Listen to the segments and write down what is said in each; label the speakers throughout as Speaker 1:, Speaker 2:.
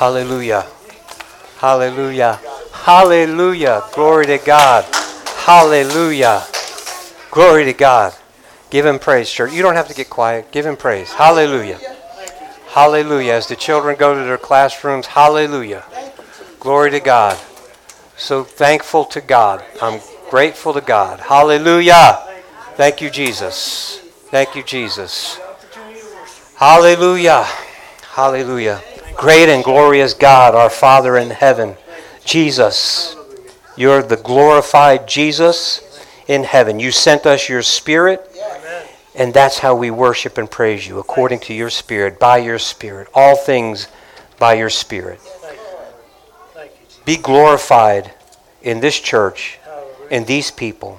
Speaker 1: Hallelujah. Hallelujah. Hallelujah. Glory to God. Hallelujah. Glory to God. Give him praise, church. You don't have to get quiet. Give him praise. Hallelujah. Hallelujah. As the children go to their classrooms, hallelujah. Glory to God. So thankful to God. I'm grateful to God. Hallelujah. Thank you, Jesus. Thank you, Jesus. Hallelujah. Hallelujah. Great and glorious God, our Father in heaven, Jesus, you're the glorified Jesus in heaven. You sent us your Spirit, and that's how we worship and praise you, according to your Spirit, by your Spirit. All things by your Spirit. Be glorified in this church, in these people,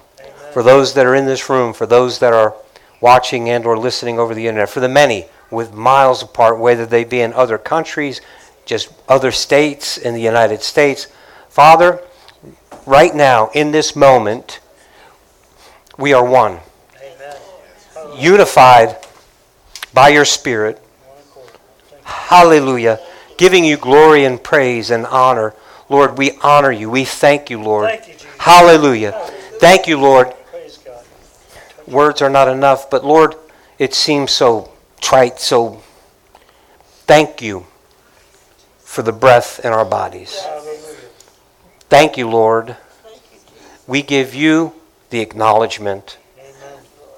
Speaker 1: for those that are in this room, for those that are watching and or listening over the internet, for the many with miles apart, whether they be in other countries, just other states in the United States. Father, right now, in this moment, we are one. Amen. Unified by your Spirit. Hallelujah. Giving you glory and praise and honor. Lord, we honor you. We thank you, Lord. Thank you, Hallelujah. Hallelujah. Thank you, Lord. Words are not enough, but Lord, it seems so trite. So thank you for the breath in our bodies. Thank you, Lord. We give you the acknowledgement.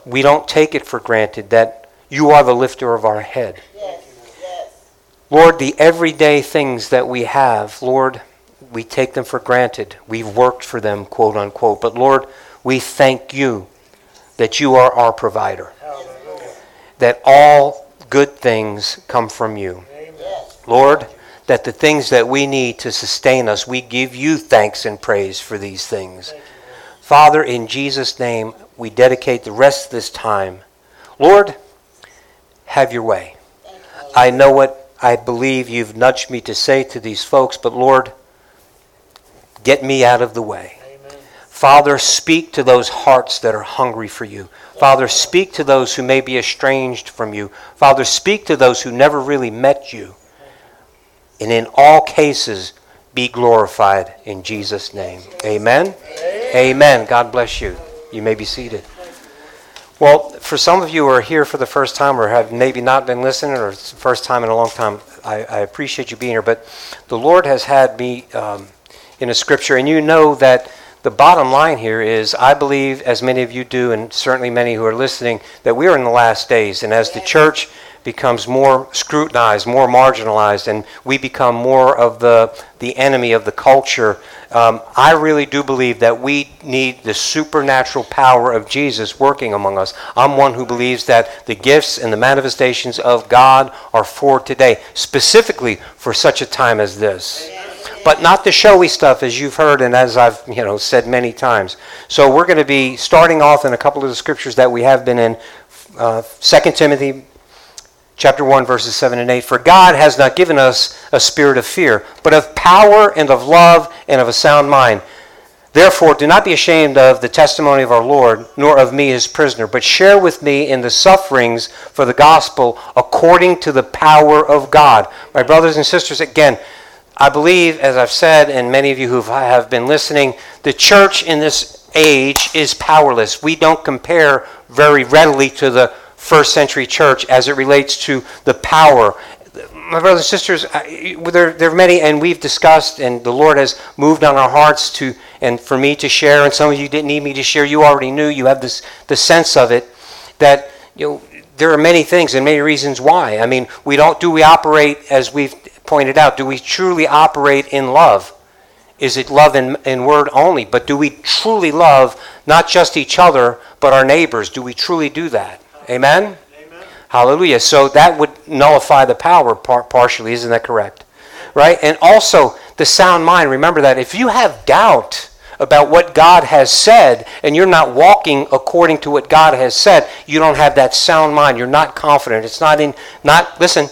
Speaker 1: We don't take it for granted that you are the lifter of our head. Lord, the everyday things that we have, Lord, we take them for granted. We've worked for them, quote unquote. But Lord, we thank you that you are our provider. That all good things come from you. Lord, that the things that we need to sustain us, we give you thanks and praise for these things. Father, in Jesus' name, we dedicate the rest of this time. Lord, have your way. I know what I believe you've nudged me to say to these folks, but Lord, get me out of the way. Father, speak to those hearts that are hungry for you. Father, speak to those who may be estranged from you. Father, speak to those who never really met you. And in all cases, be glorified in Jesus' name. Amen? Amen. God bless you. You may be seated. Well, for some of you who are here for the first time or have maybe not been listening or it's the first time in a long time, I, I appreciate you being here. But the Lord has had me um, in a scripture, and you know that the bottom line here is I believe, as many of you do, and certainly many who are listening, that we are in the last days. And as the church becomes more scrutinized, more marginalized, and we become more of the, the enemy of the culture, um, I really do believe that we need the supernatural power of Jesus working among us. I'm one who believes that the gifts and the manifestations of God are for today, specifically for such a time as this but not the showy stuff as you've heard and as I've you know said many times. So we're going to be starting off in a couple of the scriptures that we have been in. Uh, 2 Timothy chapter 1 verses 7 and 8 for god has not given us a spirit of fear but of power and of love and of a sound mind therefore do not be ashamed of the testimony of our lord nor of me his prisoner but share with me in the sufferings for the gospel according to the power of god my brothers and sisters again I believe, as I've said, and many of you who have been listening, the church in this age is powerless. We don't compare very readily to the first century church as it relates to the power. My brothers and sisters, there, there are many, and we've discussed, and the Lord has moved on our hearts to, and for me to share, and some of you didn't need me to share. You already knew. You have this the sense of it that you know there are many things and many reasons why. I mean, we don't do we operate as we've pointed out, do we truly operate in love? Is it love in, in word only? But do we truly love not just each other, but our neighbors? Do we truly do that? Amen? Amen. Hallelujah. So that would nullify the power par- partially. Isn't that correct? Right? And also, the sound mind. Remember that if you have doubt, about what God has said and you're not walking according to what God has said, you don't have that sound mind. You're not confident. It's not in not listen,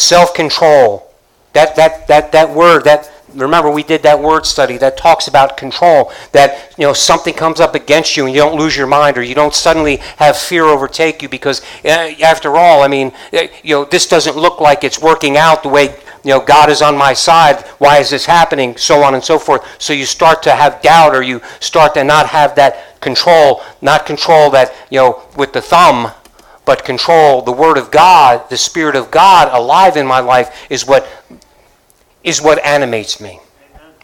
Speaker 1: self-control. That, that, that, that word, that, remember we did that word study that talks about control that you know something comes up against you and you don't lose your mind or you don't suddenly have fear overtake you because uh, after all i mean uh, you know this doesn't look like it's working out the way you know, God is on my side. Why is this happening? So on and so forth. So you start to have doubt or you start to not have that control, not control that, you know, with the thumb, but control the Word of God, the Spirit of God alive in my life is what is what animates me.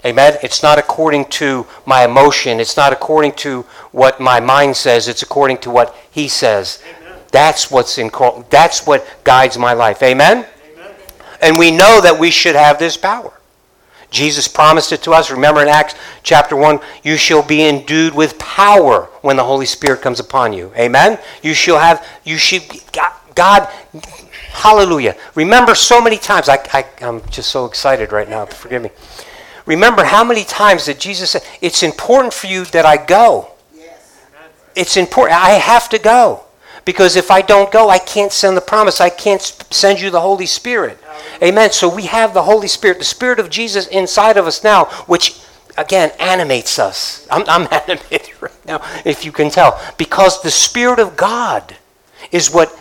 Speaker 1: Amen. It's not according to my emotion. It's not according to what my mind says. It's according to what He says. Amen. That's what's in. That's what guides my life. Amen? Amen. And we know that we should have this power. Jesus promised it to us. Remember in Acts chapter 1, you shall be endued with power when the Holy Spirit comes upon you. Amen? You shall have, you should, God, hallelujah. Remember so many times, I, I, I'm just so excited right now, forgive me. Remember how many times that Jesus said, It's important for you that I go. Yes. It's important. I have to go. Because if I don't go, I can't send the promise. I can't send you the Holy Spirit. Amen. So we have the Holy Spirit, the Spirit of Jesus inside of us now, which again animates us. I'm, I'm animated right now, if you can tell. Because the Spirit of God is what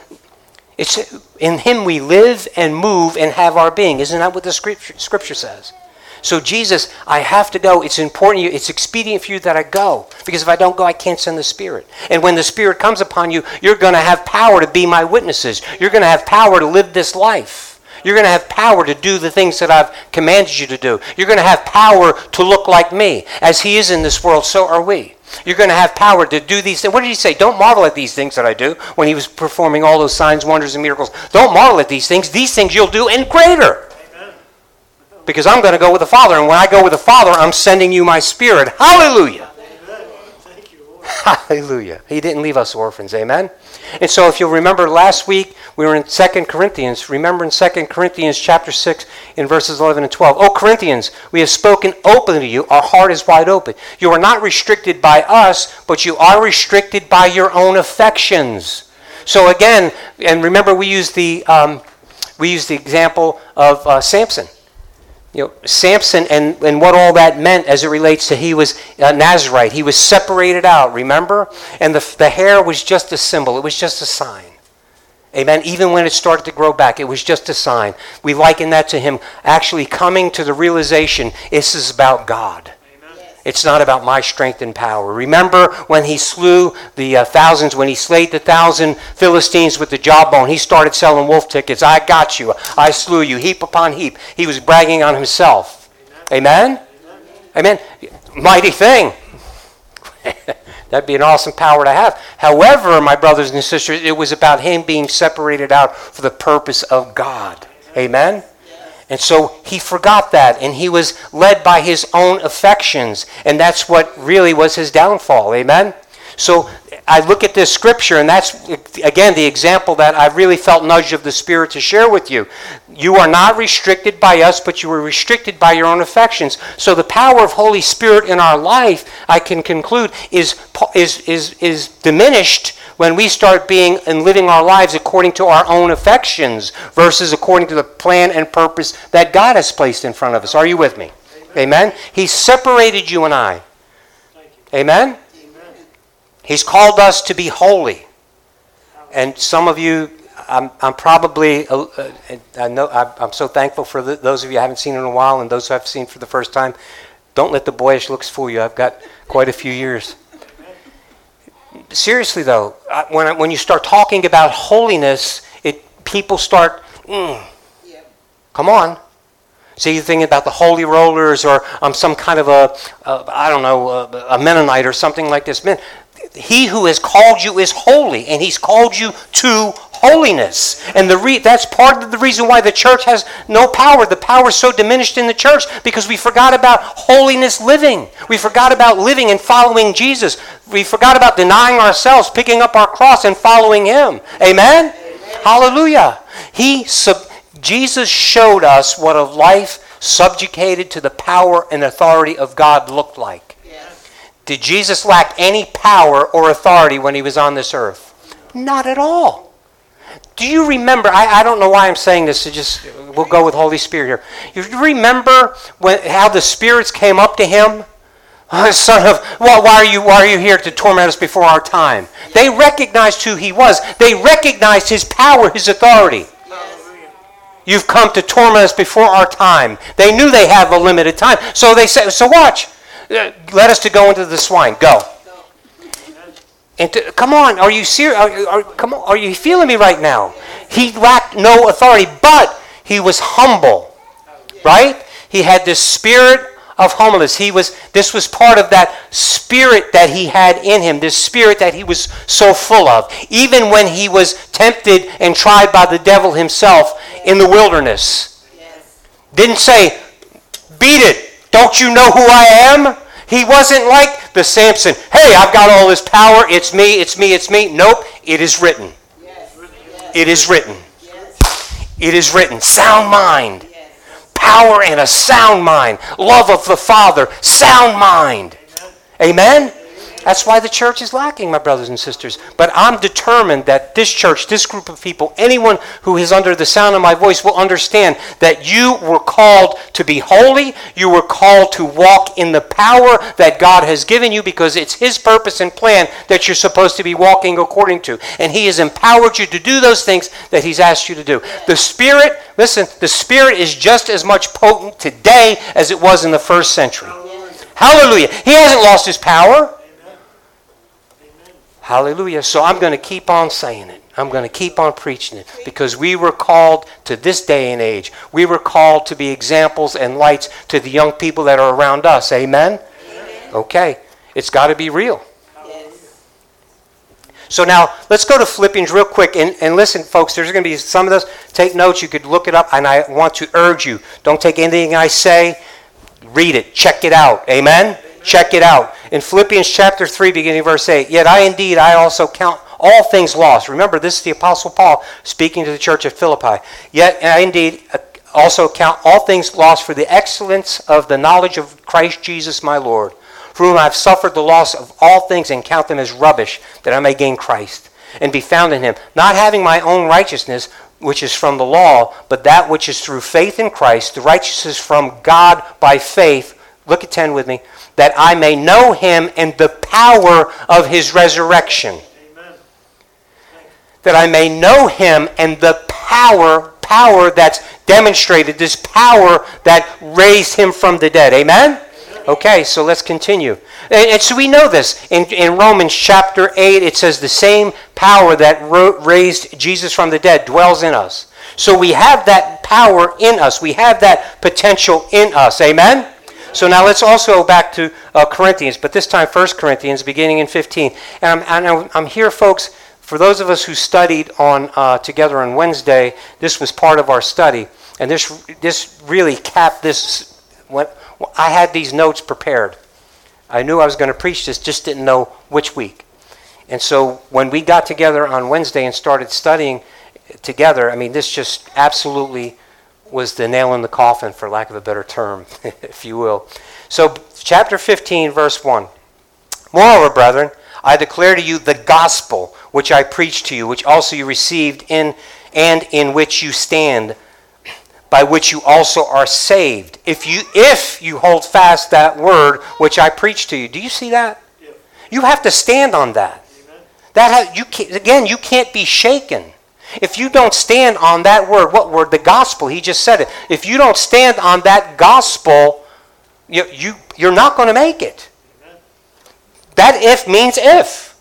Speaker 1: it's in him we live and move and have our being. Isn't that what the scripture, scripture says? So, Jesus, I have to go. It's important. It's expedient for you that I go. Because if I don't go, I can't send the Spirit. And when the Spirit comes upon you, you're going to have power to be my witnesses. You're going to have power to live this life. You're going to have power to do the things that I've commanded you to do. You're going to have power to look like me. As He is in this world, so are we. You're going to have power to do these things. What did he say? Don't marvel at these things that I do when he was performing all those signs, wonders, and miracles. Don't marvel at these things. These things you'll do and greater because I'm going to go with the Father. And when I go with the Father, I'm sending you my Spirit. Hallelujah. You, Hallelujah. He didn't leave us orphans. Amen. And so if you'll remember last week, we were in 2 Corinthians. Remember in 2 Corinthians chapter 6 in verses 11 and 12. Oh, Corinthians, we have spoken openly to you. Our heart is wide open. You are not restricted by us, but you are restricted by your own affections. So again, and remember we used the, um, we used the example of uh, Samson you know, Samson and, and what all that meant as it relates to he was a Nazarite. He was separated out, remember? And the, the hair was just a symbol, it was just a sign. Amen. Even when it started to grow back, it was just a sign. We liken that to him actually coming to the realization this is about God. It's not about my strength and power. Remember when he slew the uh, thousands, when he slayed the thousand Philistines with the jawbone, he started selling wolf tickets. I got you. I slew you, heap upon heap. He was bragging on himself. Amen? Amen. Amen. Mighty thing. That'd be an awesome power to have. However, my brothers and sisters, it was about him being separated out for the purpose of God. Amen? And so he forgot that and he was led by his own affections. And that's what really was his downfall. Amen? So I look at this scripture, and that's, again, the example that I really felt nudge of the Spirit to share with you. You are not restricted by us, but you are restricted by your own affections. So the power of Holy Spirit in our life, I can conclude, is, is, is, is diminished when we start being and living our lives according to our own affections versus according to the plan and purpose that God has placed in front of us. Are you with me? Amen. Amen. He separated you and I. Amen? Amen. He's called us to be holy. And some of you, I'm, I'm probably, uh, uh I know, I'm so thankful for the, those of you I haven't seen in a while and those who I've seen for the first time. Don't let the boyish looks fool you. I've got quite a few years seriously though, when, when you start talking about holiness, it people start, mm, come on. So you're thinking about the holy rollers or um, some kind of a, a I don't know, a, a Mennonite or something like this. Man, he who has called you is holy, and he's called you to holiness. And the re- that's part of the reason why the church has no power. The power is so diminished in the church because we forgot about holiness living. We forgot about living and following Jesus. We forgot about denying ourselves, picking up our cross, and following Him. Amen? Amen. Hallelujah. He sub- Jesus showed us what a life subjugated to the power and authority of God looked like. Did Jesus lack any power or authority when he was on this earth? Not at all. Do you remember? I, I don't know why I'm saying this. So just we'll go with Holy Spirit here. You remember when how the spirits came up to him? Oh, son of, well, why are you why are you here to torment us before our time? They recognized who he was. They recognized his power, his authority. You've come to torment us before our time. They knew they have a limited time. So they said, So watch. Uh, let us to go into the swine. Go. And come on, are you serious? Are, are, come on, are you feeling me right now? He lacked no authority, but he was humble, right? He had this spirit of humbleness. He was. This was part of that spirit that he had in him. This spirit that he was so full of. Even when he was tempted and tried by the devil himself in the wilderness, didn't say, "Beat it." Don't you know who I am? He wasn't like the Samson, hey, I've got all this power, it's me, it's me, it's me. Nope, it is written. Yes. It is written. Yes. It is written. Sound mind. Yes. Power and a sound mind. Love of the Father. Sound mind. Amen? That's why the church is lacking, my brothers and sisters. But I'm determined that this church, this group of people, anyone who is under the sound of my voice will understand that you were called to be holy. You were called to walk in the power that God has given you because it's His purpose and plan that you're supposed to be walking according to. And He has empowered you to do those things that He's asked you to do. The Spirit, listen, the Spirit is just as much potent today as it was in the first century. Hallelujah. He hasn't lost His power. Hallelujah. So I'm going to keep on saying it. I'm going to keep on preaching it because we were called to this day and age. We were called to be examples and lights to the young people that are around us. Amen? Amen. Okay. It's got to be real. Yes. So now let's go to Philippians real quick and, and listen, folks. There's going to be some of this. Take notes. You could look it up, and I want to urge you: don't take anything I say. Read it. Check it out. Amen. Check it out. In Philippians chapter 3, beginning verse 8, Yet I indeed, I also count all things lost. Remember, this is the Apostle Paul speaking to the church at Philippi. Yet I indeed uh, also count all things lost for the excellence of the knowledge of Christ Jesus my Lord, for whom I have suffered the loss of all things and count them as rubbish, that I may gain Christ and be found in him, not having my own righteousness, which is from the law, but that which is through faith in Christ, the righteousness from God by faith. Look at 10 with me that I may know him and the power of his resurrection. That I may know him and the power, power that's demonstrated, this power that raised him from the dead. Amen? Okay, so let's continue. And, and, so we know this. In, in Romans chapter 8, it says the same power that ro- raised Jesus from the dead dwells in us. So we have that power in us. We have that potential in us. Amen? So now let's also go back to uh, Corinthians, but this time 1 Corinthians, beginning in 15. And I'm, I'm, I'm here, folks, for those of us who studied on uh, together on Wednesday, this was part of our study. And this, this really capped this. When, I had these notes prepared. I knew I was going to preach this, just didn't know which week. And so when we got together on Wednesday and started studying together, I mean, this just absolutely was the nail in the coffin, for lack of a better term, if you will. So, chapter 15, verse 1. Moreover, brethren, I declare to you the gospel which I preached to you, which also you received in and in which you stand, by which you also are saved, if you if you hold fast that word which I preached to you. Do you see that? Yeah. You have to stand on that. Amen. That ha- you again, you can't be shaken. If you don't stand on that word, what word? The gospel. He just said it. If you don't stand on that gospel, you, you, you're not going to make it. That if means if.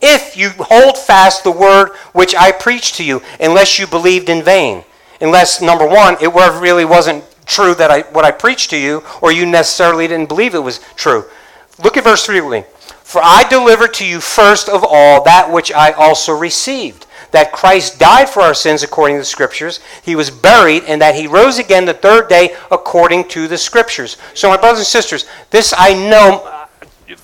Speaker 1: If you hold fast the word which I preached to you, unless you believed in vain. Unless, number one, it really wasn't true that I, what I preached to you, or you necessarily didn't believe it was true. Look at verse 3 with me. For I delivered to you first of all that which I also received that Christ died for our sins according to the Scriptures, he was buried, and that he rose again the third day according to the Scriptures. So, my brothers and sisters, this I know, uh,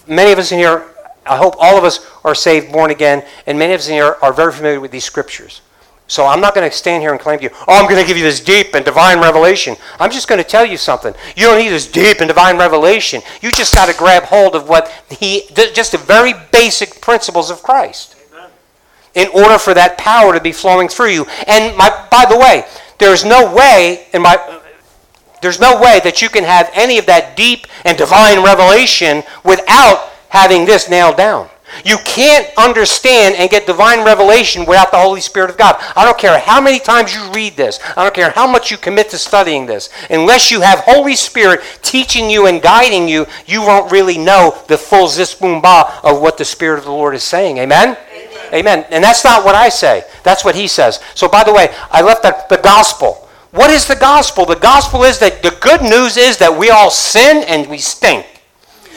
Speaker 1: many of us in here, I hope all of us are saved, born again, and many of us in here are very familiar with these Scriptures. So I'm not going to stand here and claim to you, oh, I'm going to give you this deep and divine revelation. I'm just going to tell you something. You don't need this deep and divine revelation. You just got to grab hold of what he, just the very basic principles of Christ in order for that power to be flowing through you. And my, by the way, there's no way in my there's no way that you can have any of that deep and divine revelation without having this nailed down. You can't understand and get divine revelation without the Holy Spirit of God. I don't care how many times you read this. I don't care how much you commit to studying this. Unless you have Holy Spirit teaching you and guiding you, you won't really know the full zisbumba of what the Spirit of the Lord is saying. Amen? Amen? And that's not what I say. That's what he says. So by the way, I left that the gospel. What is the gospel? The gospel is that the good news is that we all sin and we stink.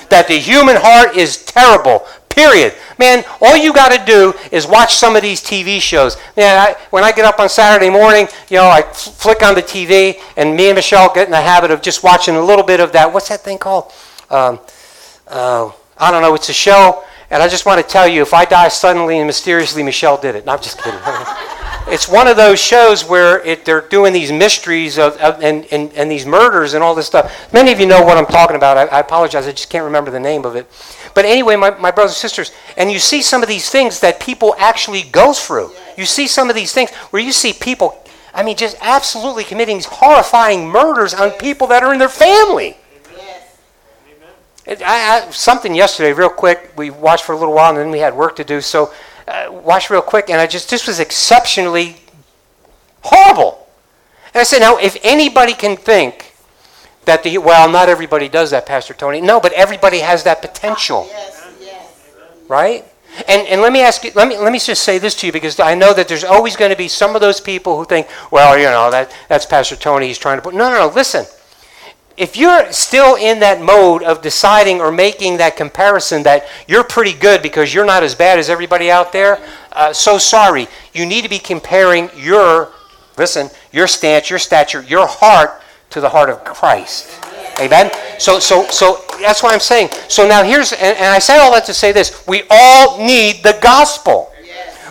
Speaker 1: That the human heart is terrible, Period. Man, all you got to do is watch some of these TV shows. Man, I, when I get up on Saturday morning, you know, I flick on the TV, and me and Michelle get in the habit of just watching a little bit of that. What's that thing called? Um, uh, I don't know. It's a show, and I just want to tell you, if I die suddenly and mysteriously, Michelle did it. No, I'm just kidding. it's one of those shows where it, they're doing these mysteries of, of and, and, and, these murders and all this stuff. Many of you know what I'm talking about. I, I apologize. I just can't remember the name of it. But anyway, my, my brothers and sisters, and you see some of these things that people actually go through. You see some of these things where you see people, I mean, just absolutely committing horrifying murders on people that are in their family. It, I, I, something yesterday, real quick. We watched for a little while, and then we had work to do. So, uh, watch real quick, and I just this was exceptionally horrible. And I said, now, if anybody can think that the, well, not everybody does that, Pastor Tony. No, but everybody has that potential. Yes, yes. Right? And, and let me ask you, let me, let me just say this to you because I know that there's always going to be some of those people who think, well, you know, that, that's Pastor Tony, he's trying to put. No, no, no, listen. If you're still in that mode of deciding or making that comparison that you're pretty good because you're not as bad as everybody out there, uh, so sorry. You need to be comparing your, listen, your stance, your stature, your heart to the heart of Christ. Amen. So, so, so that's what I'm saying. So now here's, and, and I say all that to say this: we all need the gospel.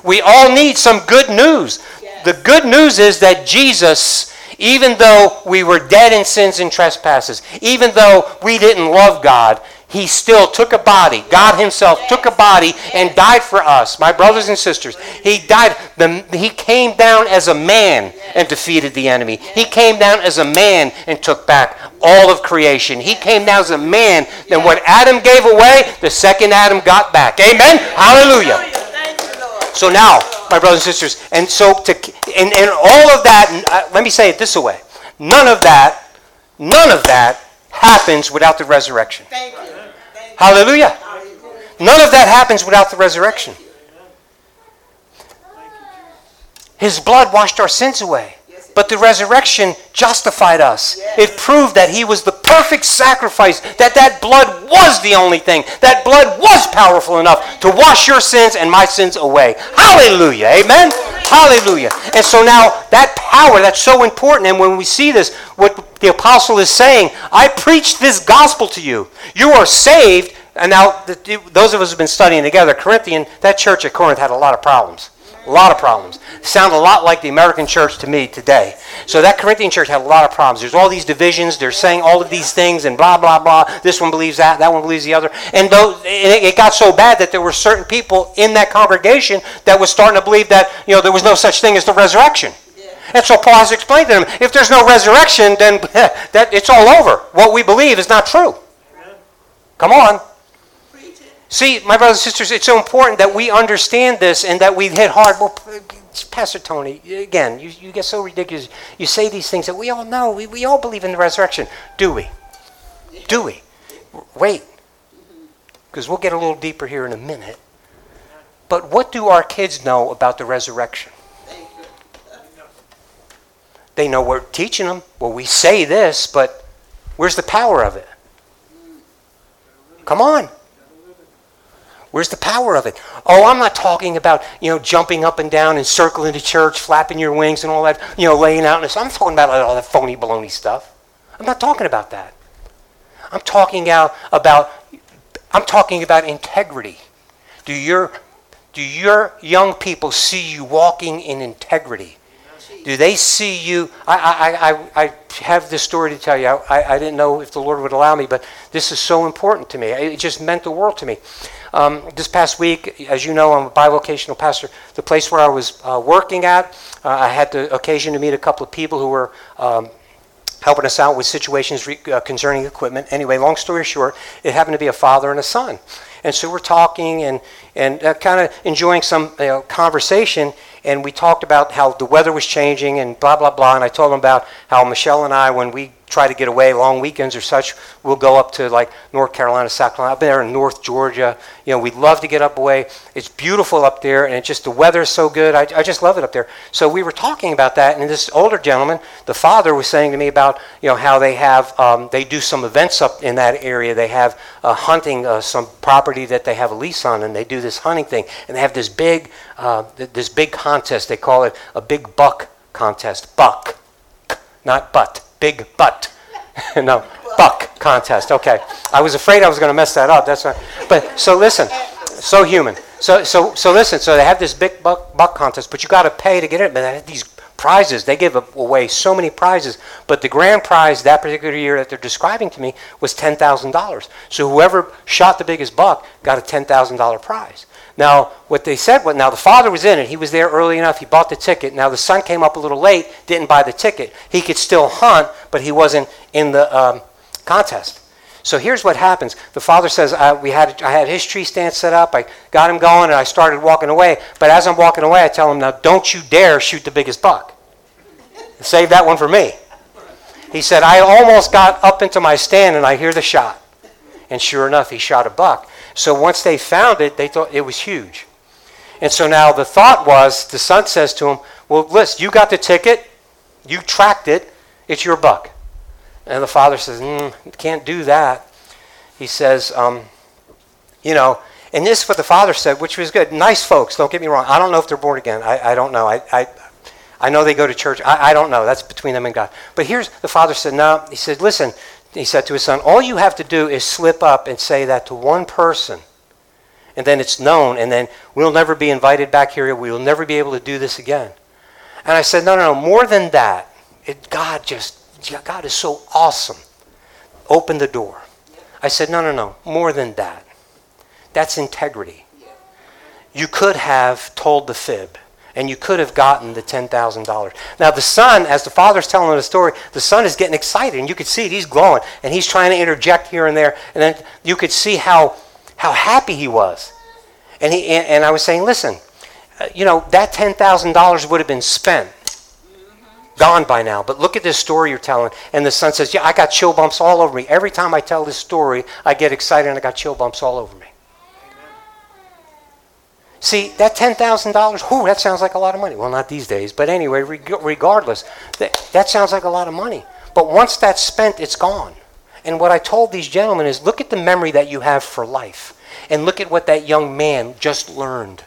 Speaker 1: We all need some good news. The good news is that Jesus, even though we were dead in sins and trespasses, even though we didn't love God, he still took a body. God Himself took a body and died for us, my brothers and sisters. He died. The, he came down as a man and defeated the enemy. He came down as a man and took back all of creation. He came down as a man. Then what Adam gave away, the second Adam got back. Amen. Hallelujah. So now, my brothers and sisters, and so to and, and all of that. Uh, let me say it this way: none of that, none of that happens without the resurrection. Thank you. Hallelujah. None of that happens without the resurrection. His blood washed our sins away. But the resurrection justified us. It proved that he was the perfect sacrifice, that that blood was the only thing. That blood was powerful enough to wash your sins and my sins away. Hallelujah. Amen. Hallelujah. And so now that power, that's so important. And when we see this, what the apostle is saying, I preach this gospel to you. You are saved. And now, those of us who have been studying together, Corinthian, that church at Corinth had a lot of problems. A lot of problems. Sound a lot like the American church to me today. So that Corinthian church had a lot of problems. There's all these divisions. They're saying all of these things and blah, blah, blah. This one believes that. That one believes the other. And though it got so bad that there were certain people in that congregation that was starting to believe that, you know, there was no such thing as the resurrection. And so Paul has explained to them, if there's no resurrection, then that it's all over. What we believe is not true. Come on. See, my brothers and sisters, it's so important that we understand this and that we hit hard. Well, Pastor Tony, again, you, you get so ridiculous. You say these things that we all know. We, we all believe in the resurrection. Do we? Do we? Wait. Because we'll get a little deeper here in a minute. But what do our kids know about the resurrection? They know we're teaching them. Well, we say this, but where's the power of it? Come on. Where's the power of it? Oh, I'm not talking about, you know, jumping up and down and circling the church, flapping your wings and all that, you know, laying out this. I'm talking about all that phony baloney stuff. I'm not talking about that. I'm talking out about I'm talking about integrity. Do your do your young people see you walking in integrity? Do they see you? I, I, I, I have this story to tell you. I, I didn't know if the Lord would allow me, but this is so important to me. It just meant the world to me. Um, this past week, as you know, I'm a bivocational pastor. The place where I was uh, working at, uh, I had the occasion to meet a couple of people who were um, helping us out with situations re- uh, concerning equipment. Anyway, long story short, it happened to be a father and a son. And so we're talking and, and uh, kind of enjoying some you know, conversation. And we talked about how the weather was changing and blah, blah, blah. And I told him about how Michelle and I, when we try to get away long weekends or such, we'll go up to like North Carolina, South Carolina, up there in North Georgia. You know, we love to get up away. It's beautiful up there, and it's just the weather's so good. I, I just love it up there. So we were talking about that, and this older gentleman, the father, was saying to me about you know how they have um, they do some events up in that area. They have uh, hunting uh, some property that they have a lease on, and they do this hunting thing, and they have this big uh, this big contest. They call it a big buck contest. Buck, not butt big butt. no, buck contest. Okay. I was afraid I was going to mess that up. That's right. But so listen, so human. So so so listen. So they have this big buck buck contest, but you got to pay to get it. But they have these prizes. They give away so many prizes. But the grand prize that particular year that they're describing to me was ten thousand dollars. So whoever shot the biggest buck got a ten thousand dollar prize. Now, what they said was, now the father was in it. He was there early enough. He bought the ticket. Now the son came up a little late, didn't buy the ticket. He could still hunt, but he wasn't in the um, contest. So here's what happens. The father says, I, we had, I had his tree stand set up. I got him going, and I started walking away. But as I'm walking away, I tell him, now don't you dare shoot the biggest buck. Save that one for me. He said, I almost got up into my stand, and I hear the shot. And sure enough, he shot a buck. So once they found it, they thought it was huge. And so now the thought was the son says to him, Well, listen, you got the ticket, you tracked it, it's your buck. And the father says, mm, Can't do that. He says, um, You know, and this is what the father said, which was good. Nice folks, don't get me wrong. I don't know if they're born again. I, I don't know. I, I, I know they go to church. I, I don't know. That's between them and God. But here's the father said, No. He said, Listen, he said to his son, All you have to do is slip up and say that to one person, and then it's known, and then we'll never be invited back here. We'll never be able to do this again. And I said, No, no, no, more than that. It, God just, God is so awesome. Open the door. I said, No, no, no, more than that. That's integrity. You could have told the fib and you could have gotten the $10,000. Now, the son, as the father's telling the story, the son is getting excited, and you could see it. He's glowing, and he's trying to interject here and there, and then you could see how, how happy he was. And, he, and, and I was saying, listen, uh, you know, that $10,000 would have been spent, gone by now. But look at this story you're telling. And the son says, yeah, I got chill bumps all over me. Every time I tell this story, I get excited, and I got chill bumps all over me. See, that $10,000, whoo, that sounds like a lot of money. Well, not these days, but anyway, regardless, that, that sounds like a lot of money. But once that's spent, it's gone. And what I told these gentlemen is look at the memory that you have for life, and look at what that young man just learned.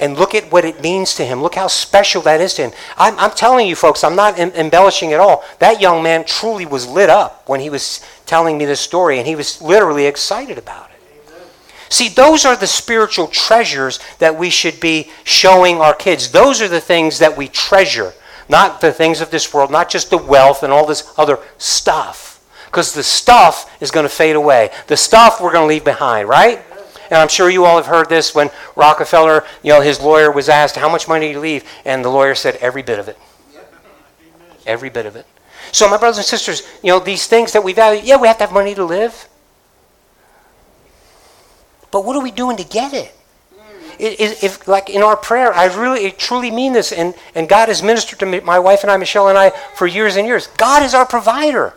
Speaker 1: And look at what it means to him. Look how special that is to him. I'm, I'm telling you, folks, I'm not em- embellishing at all. That young man truly was lit up when he was telling me this story, and he was literally excited about it. See, those are the spiritual treasures that we should be showing our kids. Those are the things that we treasure, not the things of this world, not just the wealth and all this other stuff. Because the stuff is going to fade away. The stuff we're going to leave behind, right? And I'm sure you all have heard this when Rockefeller, you know, his lawyer was asked, How much money do you leave? And the lawyer said, Every bit of it. Every bit of it. So, my brothers and sisters, you know, these things that we value, yeah, we have to have money to live. But what are we doing to get it? If, if, like in our prayer, I really truly mean this, and, and God has ministered to me, my wife and I, Michelle and I, for years and years. God is our provider.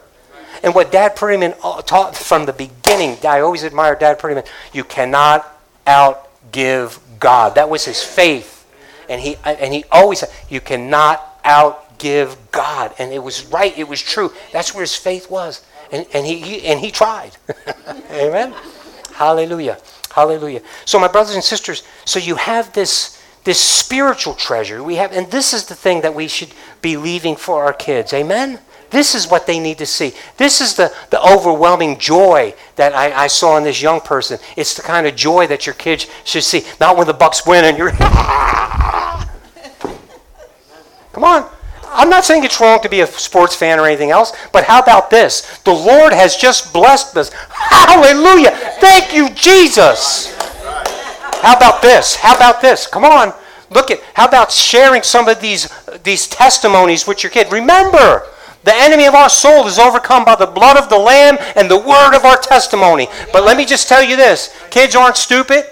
Speaker 1: And what Dad Prettyman uh, taught from the beginning, I always admired Dad Prettyman, you cannot outgive God. That was his faith. And he, and he always said, you cannot outgive God. And it was right, it was true. That's where his faith was. And, and, he, he and he tried. Amen? Hallelujah. Hallelujah. So, my brothers and sisters, so you have this, this spiritual treasure. We have, and this is the thing that we should be leaving for our kids. Amen? This is what they need to see. This is the, the overwhelming joy that I, I saw in this young person. It's the kind of joy that your kids should see. Not when the Bucks win and you're. Come on. I'm not saying it's wrong to be a sports fan or anything else, but how about this? The Lord has just blessed us. Hallelujah. Thank you, Jesus. How about this? How about this? Come on. Look at how about sharing some of these these testimonies with your kid? Remember, The enemy of our soul is overcome by the blood of the Lamb and the word of our testimony. But let me just tell you this kids aren't stupid.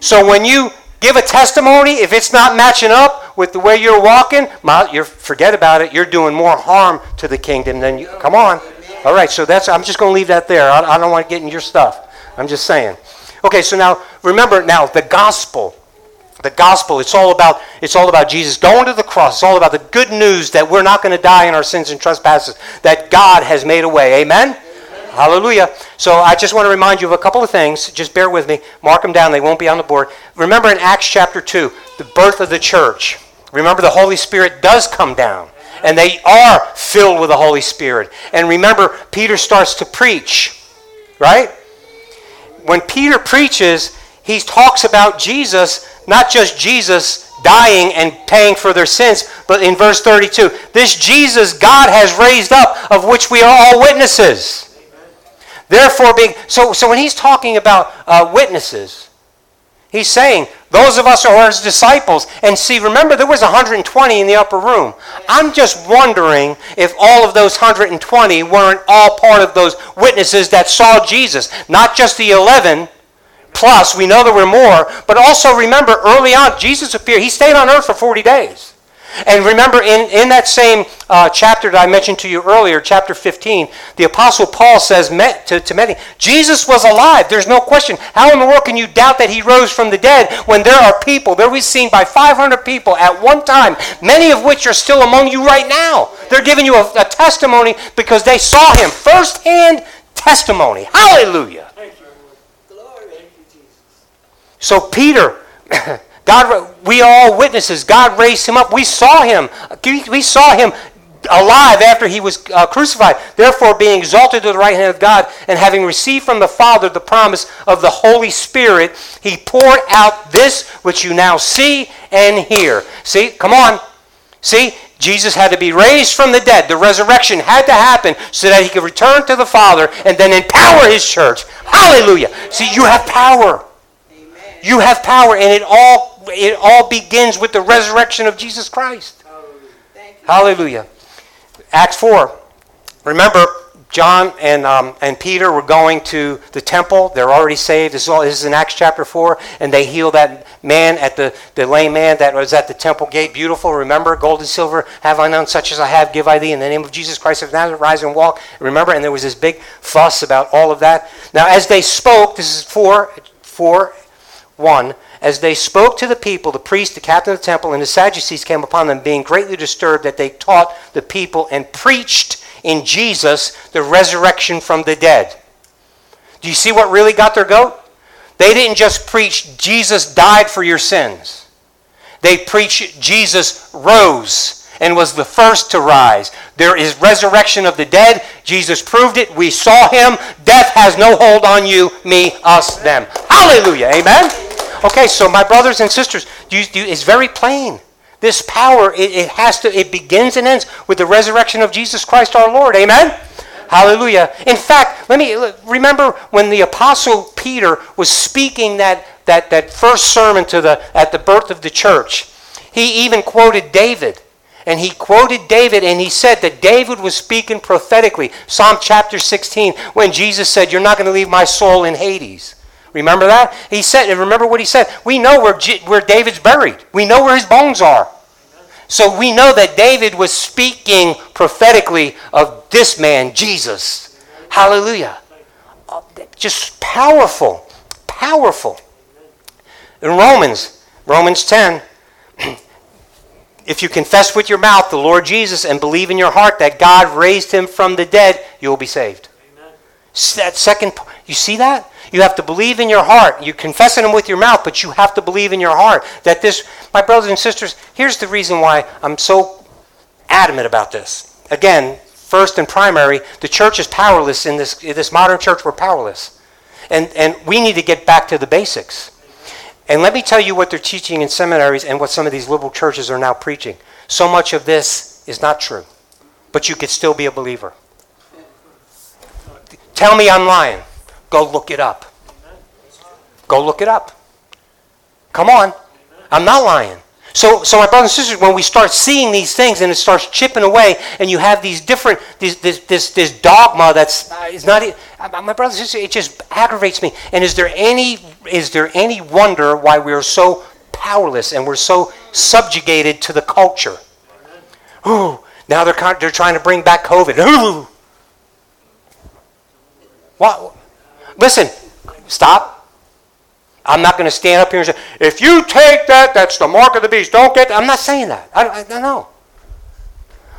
Speaker 1: So when you give a testimony, if it's not matching up with the way you're walking, you're, forget about it. You're doing more harm to the kingdom than you. Come on. All right, so that's. I'm just going to leave that there. I, I don't want to get in your stuff. I'm just saying. Okay, so now remember now the gospel the gospel it's all about it's all about jesus going to the cross it's all about the good news that we're not going to die in our sins and trespasses that god has made a way amen? Hallelujah. So i just want to remind you of a couple of things. Just bear with me. Mark them down. They won't be on the board. Remember in acts chapter 2 the birth of the church. Remember the holy spirit does come down and they are filled with the holy spirit. And remember peter starts to preach right? When peter preaches he talks about jesus not just Jesus dying and paying for their sins, but in verse 32, this Jesus God has raised up, of which we are all witnesses. Therefore, being so, so when he's talking about uh, witnesses, he's saying those of us who are his disciples. And see, remember there was 120 in the upper room. I'm just wondering if all of those 120 weren't all part of those witnesses that saw Jesus, not just the 11 plus. We know there were more. But also remember, early on, Jesus appeared. He stayed on earth for 40 days. And remember, in, in that same uh, chapter that I mentioned to you earlier, chapter 15, the Apostle Paul says to, to many, Jesus was alive. There's no question. How in the world can you doubt that he rose from the dead when there are people, there we've seen by 500 people at one time, many of which are still among you right now. They're giving you a, a testimony because they saw him. Firsthand testimony. Hallelujah. So Peter, God, we are all witnesses. God raised him up. We saw him. We saw him alive after he was uh, crucified. Therefore, being exalted to the right hand of God, and having received from the Father the promise of the Holy Spirit, he poured out this which you now see and hear. See, come on. See, Jesus had to be raised from the dead. The resurrection had to happen so that he could return to the Father and then empower his church. Hallelujah. See, you have power. You have power, and it all it all begins with the resurrection of Jesus Christ. Hallelujah. Hallelujah. Acts four. Remember, John and, um, and Peter were going to the temple. They're already saved. This is, all, this is in Acts chapter 4. And they heal that man at the, the lame man that was at the temple gate. Beautiful. Remember, gold and silver have I none, such as I have, give I thee. In the name of Jesus Christ of Nazareth, rise and walk. Remember, and there was this big fuss about all of that. Now, as they spoke, this is 4, 4 1 As they spoke to the people, the priest, the captain of the temple, and the Sadducees came upon them, being greatly disturbed that they taught the people and preached in Jesus the resurrection from the dead. Do you see what really got their goat? They didn't just preach Jesus died for your sins. They preached Jesus rose and was the first to rise. There is resurrection of the dead. Jesus proved it. We saw him. Death has no hold on you, me, us, them. Hallelujah. Amen. Okay, so my brothers and sisters, you, you, it's very plain. This power, it, it has to, it begins and ends with the resurrection of Jesus Christ our Lord. Amen? Hallelujah. In fact, let me remember when the apostle Peter was speaking that, that, that first sermon to the, at the birth of the church. He even quoted David. And he quoted David and he said that David was speaking prophetically. Psalm chapter 16, when Jesus said, You're not going to leave my soul in Hades. Remember that? He said, and remember what he said? We know where, where David's buried. We know where his bones are. So we know that David was speaking prophetically of this man, Jesus. Hallelujah. Uh, just powerful. Powerful. In Romans, Romans 10, if you confess with your mouth the Lord Jesus and believe in your heart that God raised him from the dead, you will be saved. Amen. That second, you see that? You have to believe in your heart. You're confessing them with your mouth, but you have to believe in your heart that this, my brothers and sisters, here's the reason why I'm so adamant about this. Again, first and primary, the church is powerless in this, in this modern church, we're powerless. And, and we need to get back to the basics. And let me tell you what they're teaching in seminaries and what some of these liberal churches are now preaching. So much of this is not true, but you could still be a believer. Tell me I'm lying. Go look it up. Go look it up. Come on. I'm not lying. So, so my brothers and sisters, when we start seeing these things and it starts chipping away, and you have these different, this, this, this dogma that's uh, is not, uh, my brothers and sisters, it just aggravates me. And is there any, is there any wonder why we are so powerless and we're so subjugated to the culture? Ooh, now they're, they're trying to bring back COVID. Ooh. What? Listen, stop. I'm not going to stand up here and say, if you take that, that's the mark of the beast. Don't get that. I'm not saying that. I, I don't know.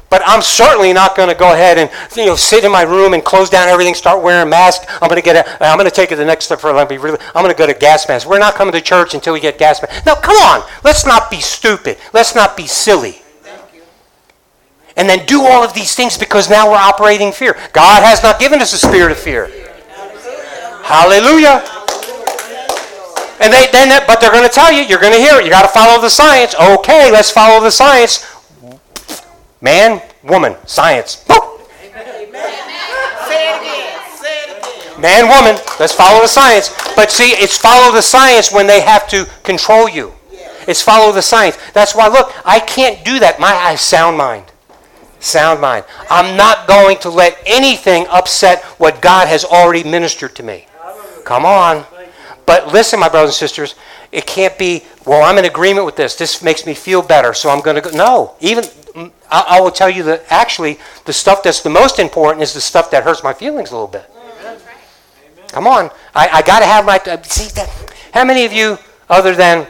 Speaker 1: But I'm certainly not going to go ahead and you know sit in my room and close down everything, start wearing masks. I'm going to get. A, I'm going to take it the next step for. Let me really. I'm going to go to gas masks. We're not coming to church until we get gas masks. No, come on. Let's not be stupid. Let's not be silly. And then do all of these things because now we're operating fear. God has not given us a spirit of fear. Hallelujah. And they then, but they're going to tell you, you're going to hear it. You got to follow the science. Okay, let's follow the science. Man, woman, science. Man, woman, let's follow the science. But see, it's follow the science when they have to control you. It's follow the science. That's why, look, I can't do that. My I sound mind. Sound mind. I'm not going to let anything upset what God has already ministered to me. Come on. But listen, my brothers and sisters, it can't be, well, I'm in agreement with this. This makes me feel better, so I'm going to go. No. Even, I, I, will tell you that actually, the stuff that's the most important is the stuff that hurts my feelings a little bit. Amen. Come on. I, I got to have my. See, that, how many of you, other than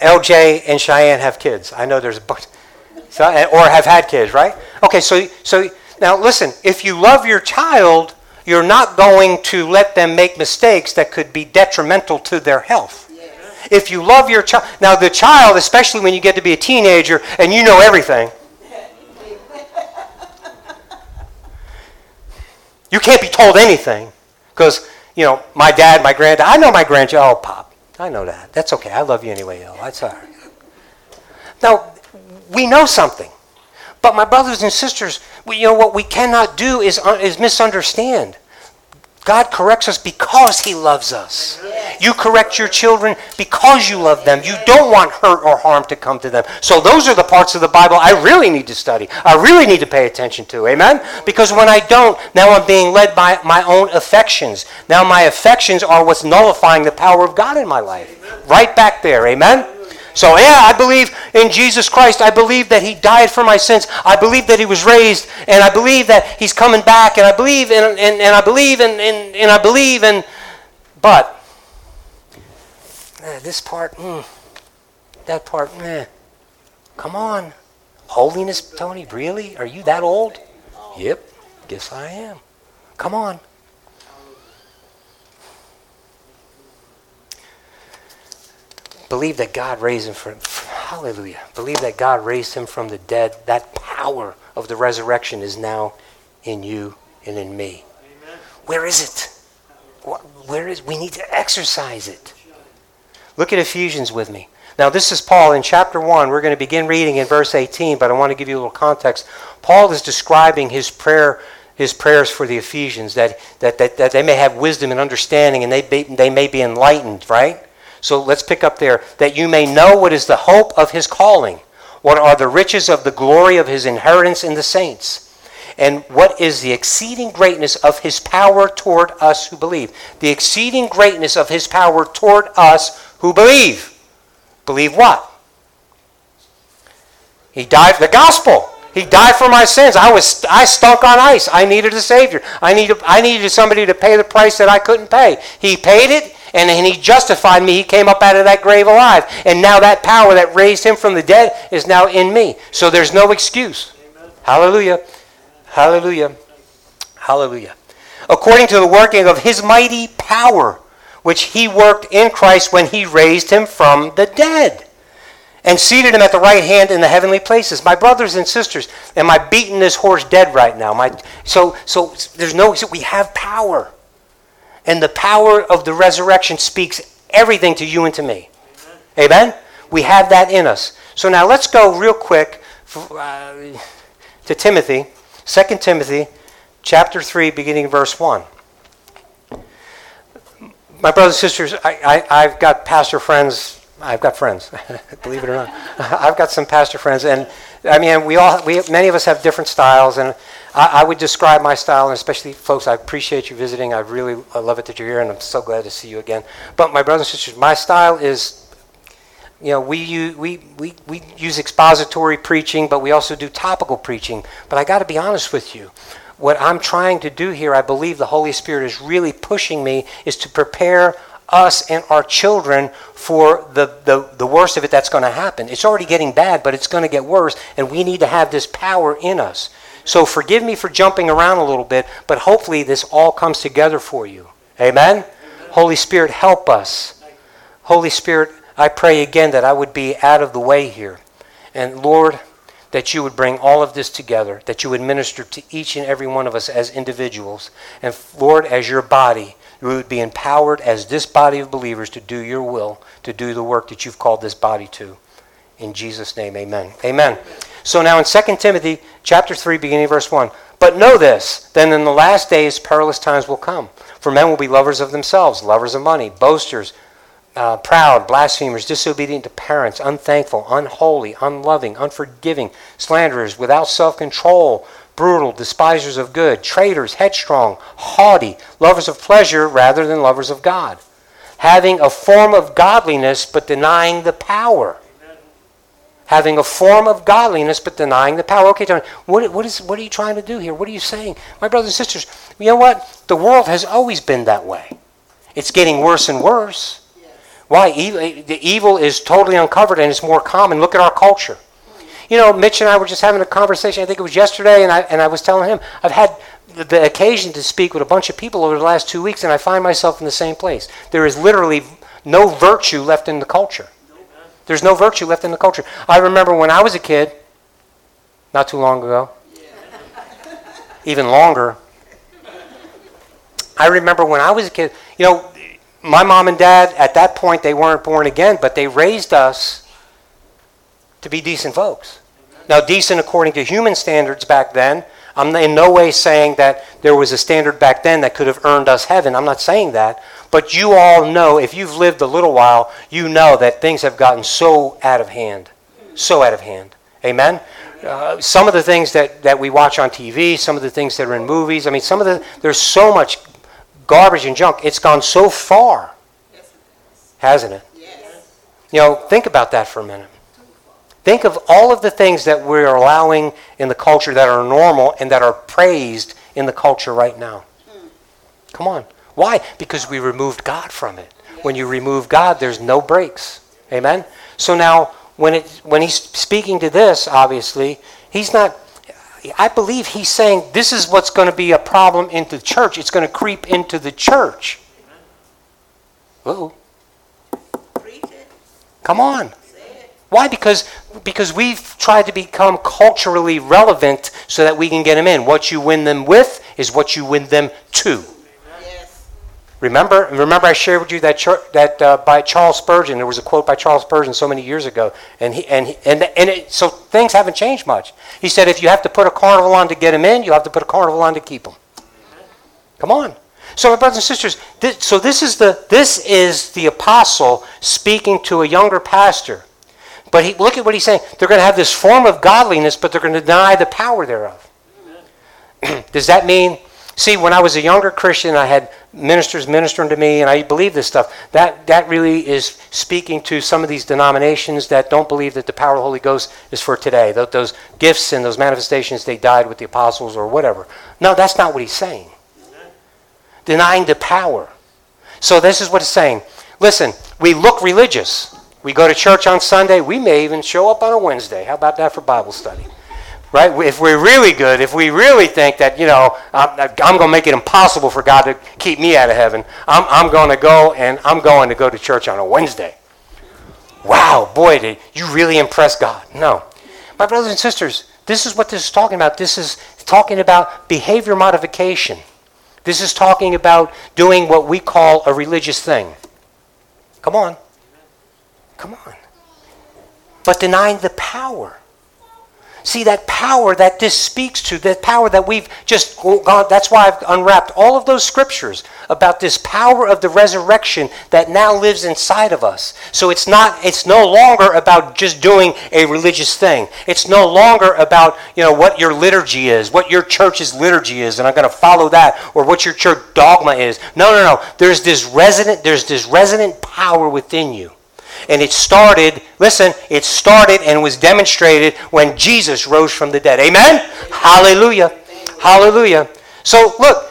Speaker 1: LJ and Cheyenne, have kids? I know there's a bunch. So, or have had kids, right? Okay, so, so now listen, if you love your child, you're not going to let them make mistakes that could be detrimental to their health. Yes. If you love your child, now the child, especially when you get to be a teenager and you know everything, you can't be told anything because, you know, my dad, my granddad, I know my grandchild, oh, Pop, I know that. That's okay. I love you anyway, though. That's all right. Now, we know something. But my brothers and sisters, we, you know what we cannot do is, uh, is misunderstand. God corrects us because He loves us. You correct your children because you love them. You don't want hurt or harm to come to them. So those are the parts of the Bible I really need to study. I really need to pay attention to. Amen? Because when I don't, now I'm being led by my own affections. Now my affections are what's nullifying the power of God in my life. Right back there. Amen? So, yeah, I believe in Jesus Christ. I believe that He died for my sins. I believe that He was raised. And I believe that He's coming back. And I believe and, and, and I believe and, and, and I believe and but this part, mm, that part. Come on. Holiness, Tony, really? Are you that old? Yep, guess I am. Come on. Believe that God raised him from, hallelujah. Believe that God raised him from the dead. That power of the resurrection is now in you and in me. Amen. Where is it? Where is we need to exercise it. Look at Ephesians with me. Now, this is Paul in chapter 1. We're going to begin reading in verse 18, but I want to give you a little context. Paul is describing his prayer his prayers for the Ephesians that, that, that, that they may have wisdom and understanding and they, be, they may be enlightened, right? So let's pick up there. That you may know what is the hope of his calling, what are the riches of the glory of his inheritance in the saints, and what is the exceeding greatness of his power toward us who believe. The exceeding greatness of his power toward us who believe. Believe what? He died for the gospel. He died for my sins. I was I stunk on ice. I needed a savior. I needed I needed somebody to pay the price that I couldn't pay. He paid it and, and he justified me. He came up out of that grave alive. And now that power that raised him from the dead is now in me. So there's no excuse. Amen. Hallelujah. Hallelujah. Hallelujah. According to the working of his mighty power, which he worked in Christ when he raised him from the dead and seated him at the right hand in the heavenly places. My brothers and sisters, am I beating this horse dead right now? My, so, so there's no, we have power. And the power of the resurrection speaks everything to you and to me. Amen? Amen? We have that in us. So now let's go real quick uh, to Timothy, 2 Timothy chapter 3, beginning verse 1. My brothers and sisters, I, I, I've got pastor friends I've got friends, believe it or not. I've got some pastor friends, and I mean, we all, we, many of us have different styles, and I, I, would describe my style, and especially folks, I appreciate you visiting. I really I love it that you're here, and I'm so glad to see you again. But my brothers and sisters, my style is, you know, we use, we, we, we use expository preaching, but we also do topical preaching. But I got to be honest with you. What I'm trying to do here, I believe the Holy Spirit is really pushing me, is to prepare us and our children for the, the, the worst of it that's going to happen. It's already getting bad, but it's going to get worse, and we need to have this power in us. So forgive me for jumping around a little bit, but hopefully this all comes together for you. Amen? Amen? Holy Spirit, help us. Holy Spirit, I pray again that I would be out of the way here. And Lord, that you would bring all of this together, that you would minister to each and every one of us as individuals. And Lord, as your body, we would be empowered as this body of believers to do your will, to do the work that you've called this body to. In Jesus' name, amen. Amen. So now in 2 Timothy chapter 3, beginning verse 1. But know this, then in the last days perilous times will come. For men will be lovers of themselves, lovers of money, boasters, uh, proud, blasphemers, disobedient to parents, unthankful, unholy, unloving, unforgiving, slanderers, without self control brutal, despisers of good, traitors, headstrong, haughty, lovers of pleasure rather than lovers of God, having a form of godliness but denying the power. Having a form of godliness but denying the power. Okay, Tony, what, what, is, what are you trying to do here? What are you saying? My brothers and sisters, you know what? The world has always been that way. It's getting worse and worse. Why? the evil is totally uncovered and it's more common. Look at our culture. You know, Mitch and I were just having a conversation, I think it was yesterday, and I, and I was telling him, I've had the occasion to speak with a bunch of people over the last two weeks, and I find myself in the same place. There is literally no virtue left in the culture. There's no virtue left in the culture. I remember when I was a kid, not too long ago, even longer. I remember when I was a kid, you know, my mom and dad, at that point, they weren't born again, but they raised us to be decent folks. Now, decent according to human standards back then, I'm in no way saying that there was a standard back then that could have earned us heaven. I'm not saying that. But you all know, if you've lived a little while, you know that things have gotten so out of hand. So out of hand. Amen? Uh, some of the things that, that we watch on TV, some of the things that are in movies, I mean, some of the, there's so much garbage and junk. It's gone so far, hasn't it? Yes. You know, think about that for a minute. Think of all of the things that we're allowing in the culture that are normal and that are praised in the culture right now. Come on. Why? Because we removed God from it. When you remove God, there's no brakes. Amen? So now, when, it, when he's speaking to this, obviously, he's not, I believe he's saying this is what's going to be a problem into the church. It's going to creep into the church. Oh. Come on. Why? Because, because we've tried to become culturally relevant so that we can get them in. What you win them with is what you win them to. Remember, remember I shared with you that, that uh, by Charles Spurgeon. There was a quote by Charles Spurgeon so many years ago, and he, and he, and and it, so things haven't changed much. He said, if you have to put a carnival on to get them in, you have to put a carnival on to keep them. Come on. So, my brothers and sisters, this, so this is the this is the apostle speaking to a younger pastor but he, look at what he's saying. They're going to have this form of godliness, but they're going to deny the power thereof. Does that mean? See, when I was a younger Christian, I had ministers ministering to me, and I believe this stuff. That that really is speaking to some of these denominations that don't believe that the power of the Holy Ghost is for today. Those, those gifts and those manifestations, they died with the apostles or whatever. No, that's not what he's saying. Denying the power. So this is what it's saying. Listen, we look religious. We go to church on Sunday. We may even show up on a Wednesday. How about that for Bible study? Right? If we're really good, if we really think that, you know, I'm, I'm going to make it impossible for God to keep me out of heaven, I'm, I'm going to go and I'm going to go to church on a Wednesday. Wow, boy, did you really impress God. No. My brothers and sisters, this is what this is talking about. This is talking about behavior modification. This is talking about doing what we call a religious thing. Come on. Come on. But denying the power. See that power that this speaks to, that power that we've just gone, that's why I've unwrapped all of those scriptures about this power of the resurrection that now lives inside of us. So it's not, it's no longer about just doing a religious thing. It's no longer about, you know, what your liturgy is, what your church's liturgy is, and I'm going to follow that, or what your church dogma is. No, no, no. There's this resident, there's this resident power within you and it started, listen, it started and was demonstrated when Jesus rose from the dead. Amen? Hallelujah. Hallelujah. So, look,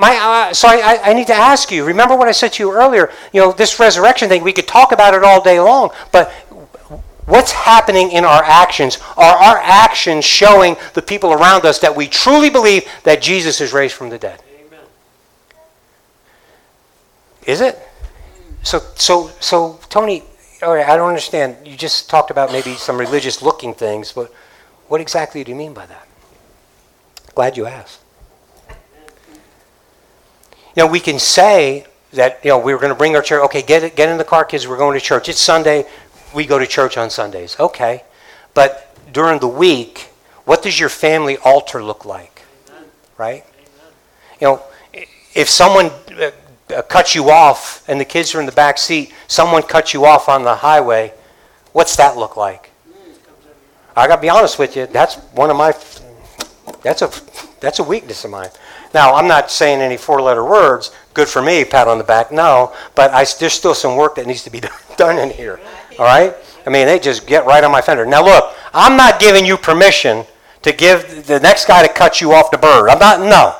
Speaker 1: my, uh, so I, I, need to ask you remember what I said to you earlier? You know, this resurrection thing, we could talk about it all day long, but what's happening in our actions? Are our actions showing the people around us that we truly believe that Jesus is raised from the dead? Amen. Is it? So, so, so, Tony, all right, I don't understand. You just talked about maybe some religious looking things, but what exactly do you mean by that? Glad you asked. You know, we can say that, you know, we are going to bring our church. Okay, get, it, get in the car, kids. We're going to church. It's Sunday. We go to church on Sundays. Okay. But during the week, what does your family altar look like? Right? You know, if someone Uh, cuts you off and the kids are in the back seat, someone cuts you off on the highway, what's that look like? I got to be honest with you. That's one of my. That's a that's a weakness of mine. Now I'm not saying any four-letter words. Good for me, pat on the back. No, but I, there's still some work that needs to be done in here. All right. I mean, they just get right on my fender. Now look, I'm not giving you permission to give the next guy to cut you off the bird. I'm not. No.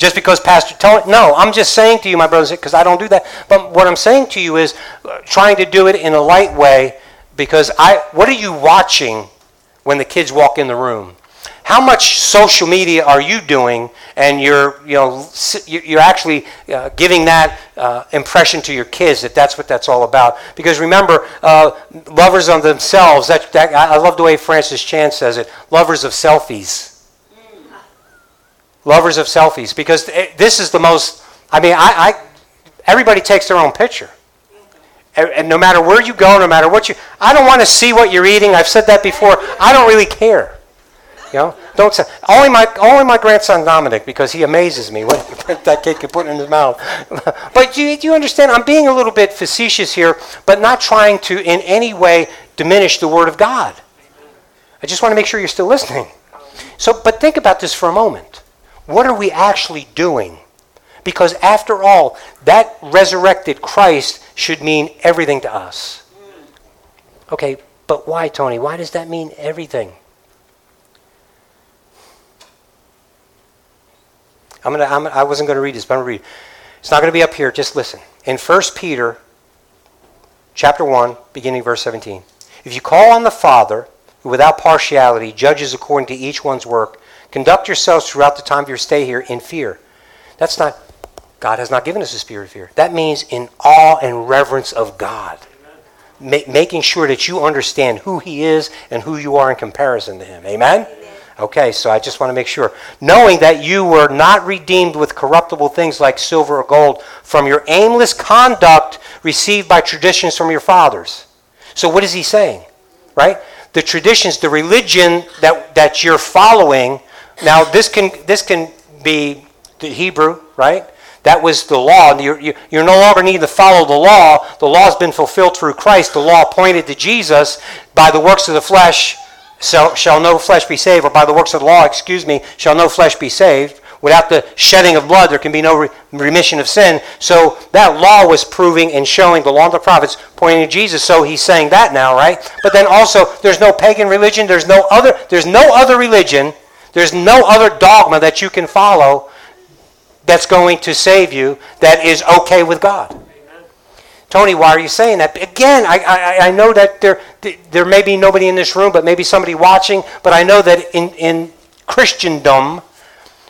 Speaker 1: Just because Pastor Tony, no, I'm just saying to you, my brothers, because I don't do that. But what I'm saying to you is uh, trying to do it in a light way because I, what are you watching when the kids walk in the room? How much social media are you doing and you're, you know, you're actually uh, giving that uh, impression to your kids that that's what that's all about? Because remember, uh, lovers of themselves, that, that, I love the way Francis Chan says it, lovers of selfies lovers of selfies, because this is the most. I mean, I, I everybody takes their own picture. And no matter where you go, no matter what you, I don't want to see what you're eating. I've said that before. I don't really care. You know, don't say only my only my grandson Dominic because he amazes me what that kid can put in his mouth. but you you understand? I'm being a little bit facetious here, but not trying to in any way diminish the Word of God. I just want to make sure you're still listening. So, but think about this for a moment. What are we actually doing? Because after all, that resurrected Christ should mean everything to us. Okay, but why, Tony? Why does that mean everything? I'm gonna, I'm, I wasn't going to read this, but I'm going to read. It's not going to be up here. Just listen. In 1 Peter, chapter 1, beginning verse 17. If you call on the Father, who without partiality judges according to each one's work, Conduct yourselves throughout the time of your stay here in fear. That's not, God has not given us a spirit of fear. That means in awe and reverence of God. Ma- making sure that you understand who He is and who you are in comparison to Him. Amen? Okay, so I just want to make sure. Knowing that you were not redeemed with corruptible things like silver or gold from your aimless conduct received by traditions from your fathers. So, what is he saying? Right? The traditions, the religion that, that you're following now, this can, this can be the Hebrew, right? That was the law. You're, you're no longer need to follow the law. The law has been fulfilled through Christ. The law pointed to Jesus. By the works of the flesh shall, shall no flesh be saved, or by the works of the law, excuse me, shall no flesh be saved. Without the shedding of blood, there can be no re- remission of sin. So that law was proving and showing the law of the prophets pointing to Jesus. So he's saying that now, right? But then also, there's no pagan religion. There's no other. There's no other religion there's no other dogma that you can follow that's going to save you that is okay with God. Tony, why are you saying that? Again, I, I, I know that there, there may be nobody in this room, but maybe somebody watching, but I know that in, in Christendom,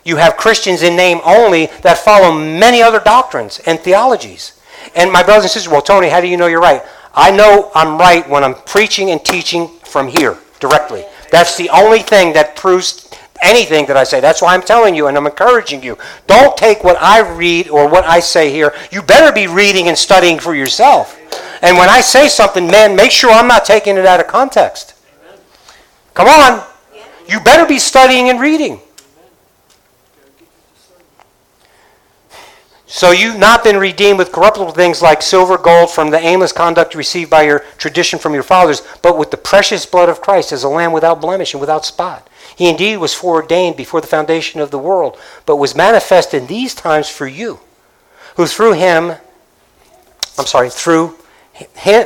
Speaker 1: you have Christians in name only that follow many other doctrines and theologies. And my brothers and sisters, well, Tony, how do you know you're right? I know I'm right when I'm preaching and teaching from here directly. That's the only thing that proves anything that I say. That's why I'm telling you and I'm encouraging you. Don't take what I read or what I say here. You better be reading and studying for yourself. And when I say something, man, make sure I'm not taking it out of context. Come on. You better be studying and reading. So you've not been redeemed with corruptible things like silver, gold from the aimless conduct received by your tradition from your fathers, but with the precious blood of Christ as a lamb without blemish and without spot. He indeed was foreordained before the foundation of the world, but was manifest in these times for you, who through him, I'm sorry, through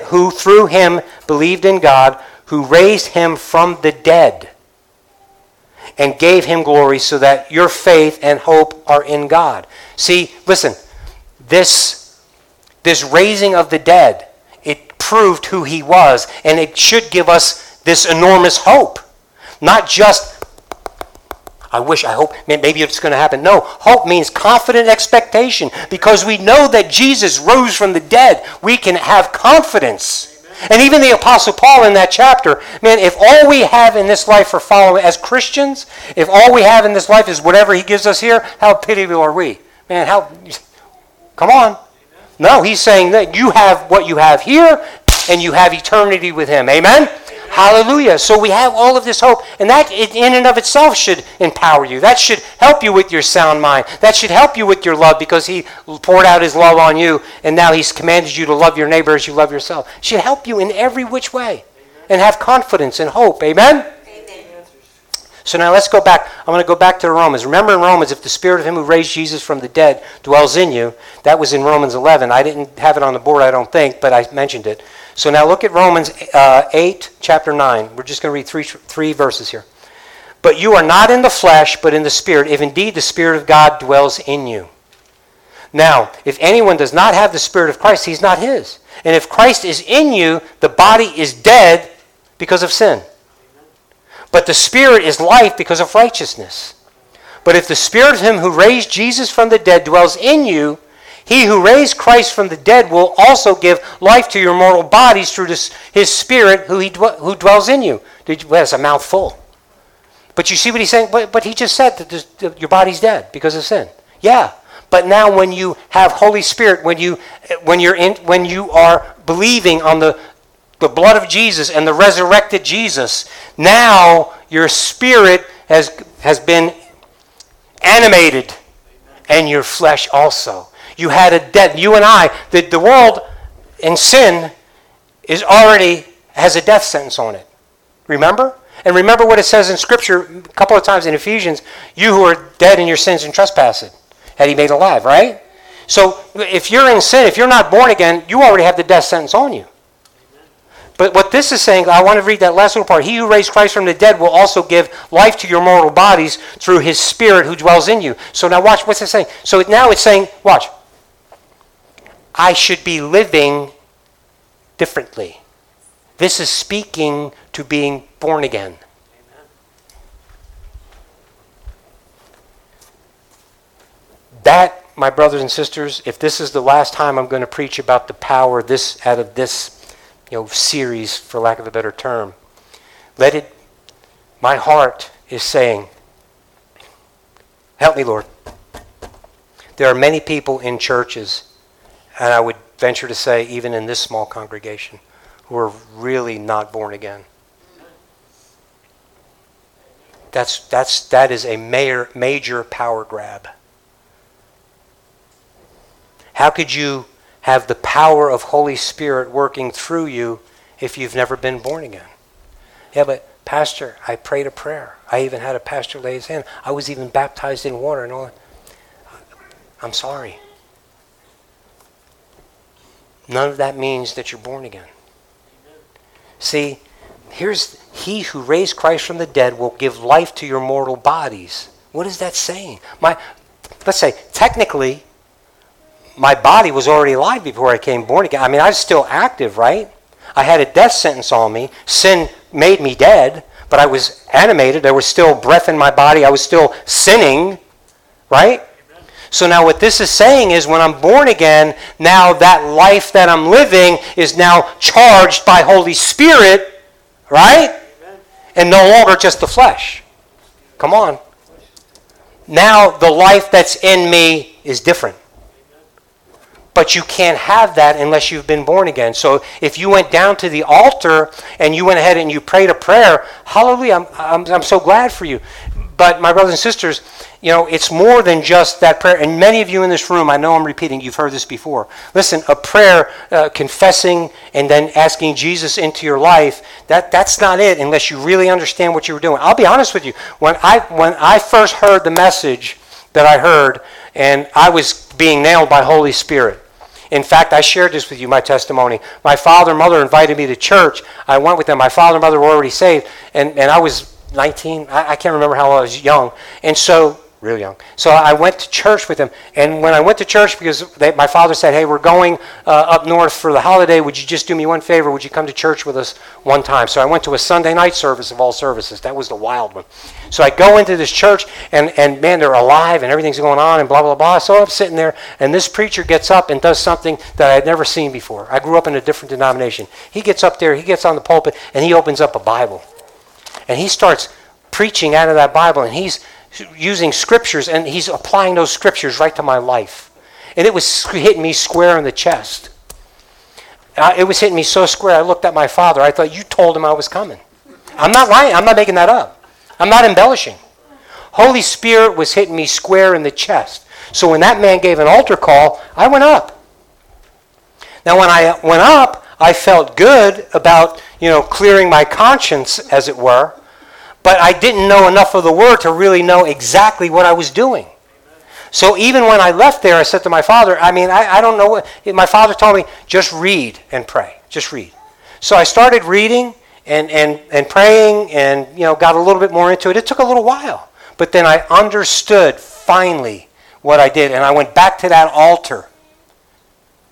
Speaker 1: who through him believed in God, who raised him from the dead and gave him glory so that your faith and hope are in God. See, listen, this, this raising of the dead, it proved who he was, and it should give us this enormous hope. Not just, I wish, I hope, maybe it's going to happen. No, hope means confident expectation because we know that Jesus rose from the dead. We can have confidence. And even the Apostle Paul in that chapter, man, if all we have in this life for following as Christians, if all we have in this life is whatever he gives us here, how pitiable are we? Man, how come on. No, he's saying that you have what you have here and you have eternity with him. Amen? Hallelujah. So we have all of this hope, and that in and of itself should empower you. That should help you with your sound mind. That should help you with your love because He poured out His love on you, and now He's commanded you to love your neighbor as you love yourself. It should help you in every which way and have confidence and hope. Amen? So now let's go back. I'm going to go back to Romans. Remember in Romans, if the spirit of him who raised Jesus from the dead dwells in you, that was in Romans 11. I didn't have it on the board, I don't think, but I mentioned it. So now look at Romans uh, 8, chapter 9. We're just going to read three, three verses here. But you are not in the flesh, but in the Spirit, if indeed the Spirit of God dwells in you. Now, if anyone does not have the Spirit of Christ, he's not his. And if Christ is in you, the body is dead because of sin. But the Spirit is life because of righteousness. But if the Spirit of Him who raised Jesus from the dead dwells in you, he who raised Christ from the dead will also give life to your mortal bodies through his Spirit who, he dw- who dwells in you. Did you well, that's a mouthful. But you see what he's saying? But, but he just said that this, your body's dead because of sin. Yeah. But now when you have Holy Spirit, when you, when you're in, when you are believing on the, the blood of Jesus and the resurrected Jesus, now your spirit has, has been animated and your flesh also. You had a death. You and I, the, the world in sin is already has a death sentence on it. Remember? And remember what it says in Scripture a couple of times in Ephesians you who are dead in your sins and trespasses, had he made alive, right? So if you're in sin, if you're not born again, you already have the death sentence on you. But what this is saying, I want to read that last little part. He who raised Christ from the dead will also give life to your mortal bodies through his Spirit who dwells in you. So now watch, what's it saying? So now it's saying, watch, I should be living differently. This is speaking to being born again. That, my brothers and sisters, if this is the last time I'm going to preach about the power this out of this you know, series, for lack of a better term, let it, my heart is saying, help me, Lord. There are many people in churches and I would venture to say, even in this small congregation, who are really not born again. That's, that's, that is a major, major power grab. How could you have the power of Holy Spirit working through you if you've never been born again? Yeah, but Pastor, I prayed a prayer. I even had a pastor lay his hand. I was even baptized in water and all. I'm sorry. None of that means that you're born again. See, here's he who raised Christ from the dead will give life to your mortal bodies. What is that saying? My let's say technically my body was already alive before I came born again. I mean, I was still active, right? I had a death sentence on me. Sin made me dead, but I was animated. There was still breath in my body. I was still sinning, right? So now what this is saying is when I'm born again, now that life that I'm living is now charged by Holy Spirit, right? And no longer just the flesh. Come on. Now the life that's in me is different. But you can't have that unless you've been born again. So if you went down to the altar and you went ahead and you prayed a prayer, hallelujah, I'm, I'm, I'm so glad for you. But my brothers and sisters, you know, it's more than just that prayer. And many of you in this room, I know I'm repeating, you've heard this before. Listen, a prayer uh, confessing and then asking Jesus into your life, that, that's not it unless you really understand what you were doing. I'll be honest with you. When I, when I first heard the message that I heard, and I was being nailed by Holy Spirit, in fact, I shared this with you, my testimony. My father and mother invited me to church. I went with them. My father and mother were already saved, and, and I was 19. I, I can't remember how old I was young. And so real young. So I went to church with him. And when I went to church, because they, my father said, hey, we're going uh, up north for the holiday. Would you just do me one favor? Would you come to church with us one time? So I went to a Sunday night service of all services. That was the wild one. So I go into this church, and, and man, they're alive, and everything's going on, and blah, blah, blah. So I'm sitting there, and this preacher gets up and does something that I had never seen before. I grew up in a different denomination. He gets up there, he gets on the pulpit, and he opens up a Bible. And he starts preaching out of that Bible, and he's using scriptures, and he's applying those scriptures right to my life. And it was hitting me square in the chest. Uh, it was hitting me so square, I looked at my father. I thought, You told him I was coming. I'm not lying. I'm not making that up. I'm not embellishing. Holy Spirit was hitting me square in the chest. So when that man gave an altar call, I went up. Now, when I went up, I felt good about, you know, clearing my conscience, as it were but I didn't know enough of the word to really know exactly what I was doing. So even when I left there, I said to my father, I mean, I, I don't know what. My father told me, just read and pray. Just read. So I started reading and, and, and praying and, you know, got a little bit more into it. It took a little while. But then I understood finally what I did. And I went back to that altar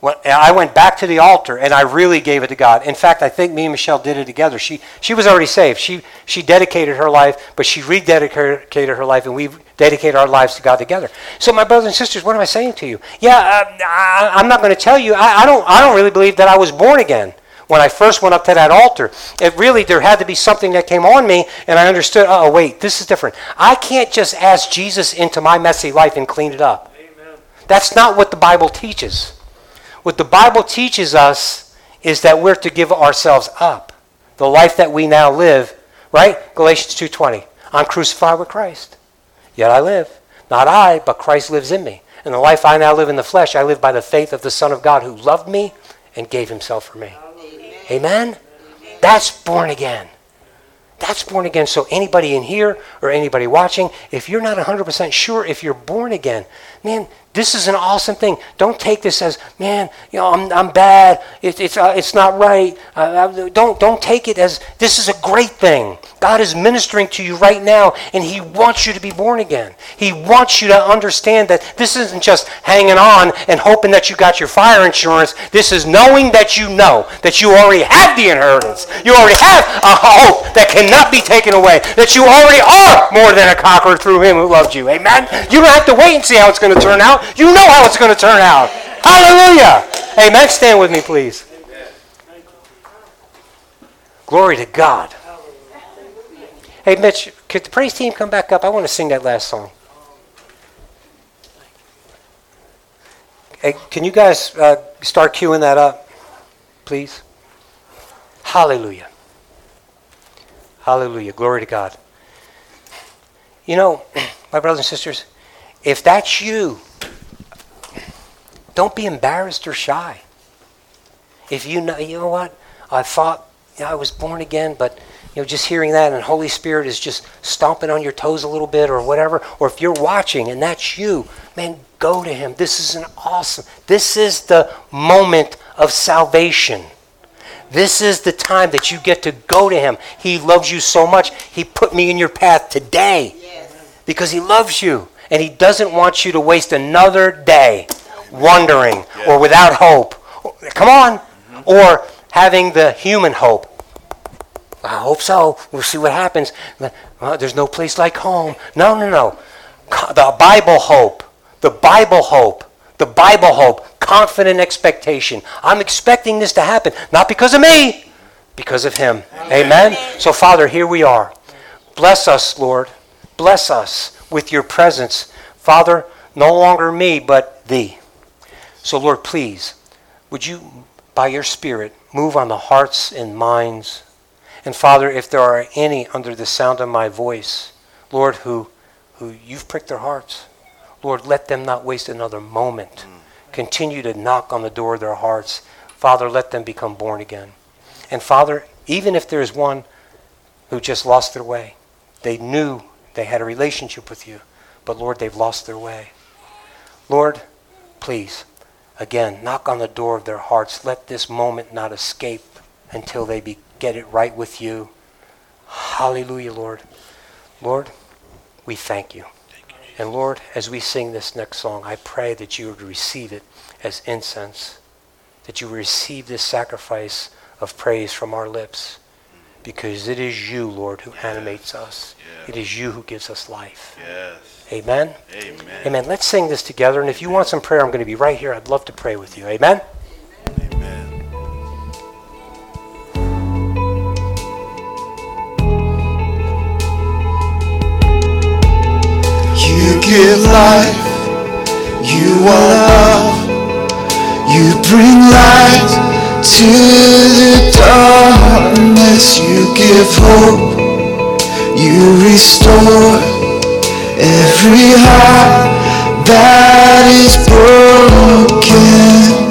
Speaker 1: I went back to the altar and I really gave it to God. In fact, I think me and Michelle did it together. She, she was already saved. She, she dedicated her life, but she rededicated her life, and we dedicated our lives to God together. So, my brothers and sisters, what am I saying to you? Yeah, uh, I, am not going to tell you. I, I, don't, I don't really believe that I was born again when I first went up to that altar. It really, there had to be something that came on me, and I understood, oh, wait, this is different. I can't just ask Jesus into my messy life and clean it up. Amen. That's not what the Bible teaches. What the Bible teaches us is that we're to give ourselves up. The life that we now live, right? Galatians 2:20. I'm crucified with Christ. Yet I live. Not I, but Christ lives in me. And the life I now live in the flesh, I live by the faith of the Son of God who loved me and gave himself for me. Amen? Amen? That's born again. That's born again. So, anybody in here or anybody watching, if you're not 100% sure if you're born again, man, this is an awesome thing. Don't take this as, man, you know, I'm, I'm bad. It, it's, uh, it's not right. Uh, don't, don't take it as, this is a great thing. God is ministering to you right now, and He wants you to be born again. He wants you to understand that this isn't just hanging on and hoping that you got your fire insurance. This is knowing that you know that you already have the inheritance. You already have a hope that cannot be taken away. That you already are more than a conqueror through Him who loved you. Amen? You don't have to wait and see how it's going to turn out. You know how it's going to turn out. Hallelujah. Amen. Stand with me, please. Glory to God. Hey, Mitch, could the praise team come back up? I want to sing that last song. Hey, can you guys uh, start cueing that up, please? Hallelujah. Hallelujah. Glory to God. You know, my brothers and sisters, if that's you, don't be embarrassed or shy. If you know, you know what, I thought you know, I was born again, but you know, just hearing that and Holy Spirit is just stomping on your toes a little bit or whatever, or if you're watching and that's you, man, go to Him. This is an awesome, this is the moment of salvation. This is the time that you get to go to Him. He loves you so much, He put me in your path today yes. because He loves you and He doesn't want you to waste another day wondering or without hope. Come on. Mm-hmm. Or having the human hope. I hope so. We'll see what happens. Well, there's no place like home. No, no, no. The Bible hope. The Bible hope. The Bible hope. Confident expectation. I'm expecting this to happen. Not because of me, because of Him. Amen. Amen. So, Father, here we are. Bless us, Lord. Bless us with your presence. Father, no longer me, but Thee. So, Lord, please, would you, by your Spirit, move on the hearts and minds? And Father, if there are any under the sound of my voice, Lord, who, who you've pricked their hearts, Lord, let them not waste another moment. Mm. Continue to knock on the door of their hearts. Father, let them become born again. And Father, even if there is one who just lost their way, they knew they had a relationship with you, but Lord, they've lost their way. Lord, please, again, knock on the door of their hearts. Let this moment not escape until they be, get it right with you. Hallelujah, Lord. Lord, we thank you. And Lord, as we sing this next song, I pray that you would receive it as incense, that you receive this sacrifice of praise from our lips, because it is you, Lord, who animates us.
Speaker 2: Yes.
Speaker 1: It is you who gives us life.
Speaker 2: Yes.
Speaker 1: Amen.
Speaker 2: Amen.
Speaker 1: Amen. Let's sing this together. And if you want some prayer, I'm going to be right here. I'd love to pray with you. Amen.
Speaker 2: Amen.
Speaker 3: You give life, you are love, you bring light to the darkness, you give hope, you restore every heart that is broken.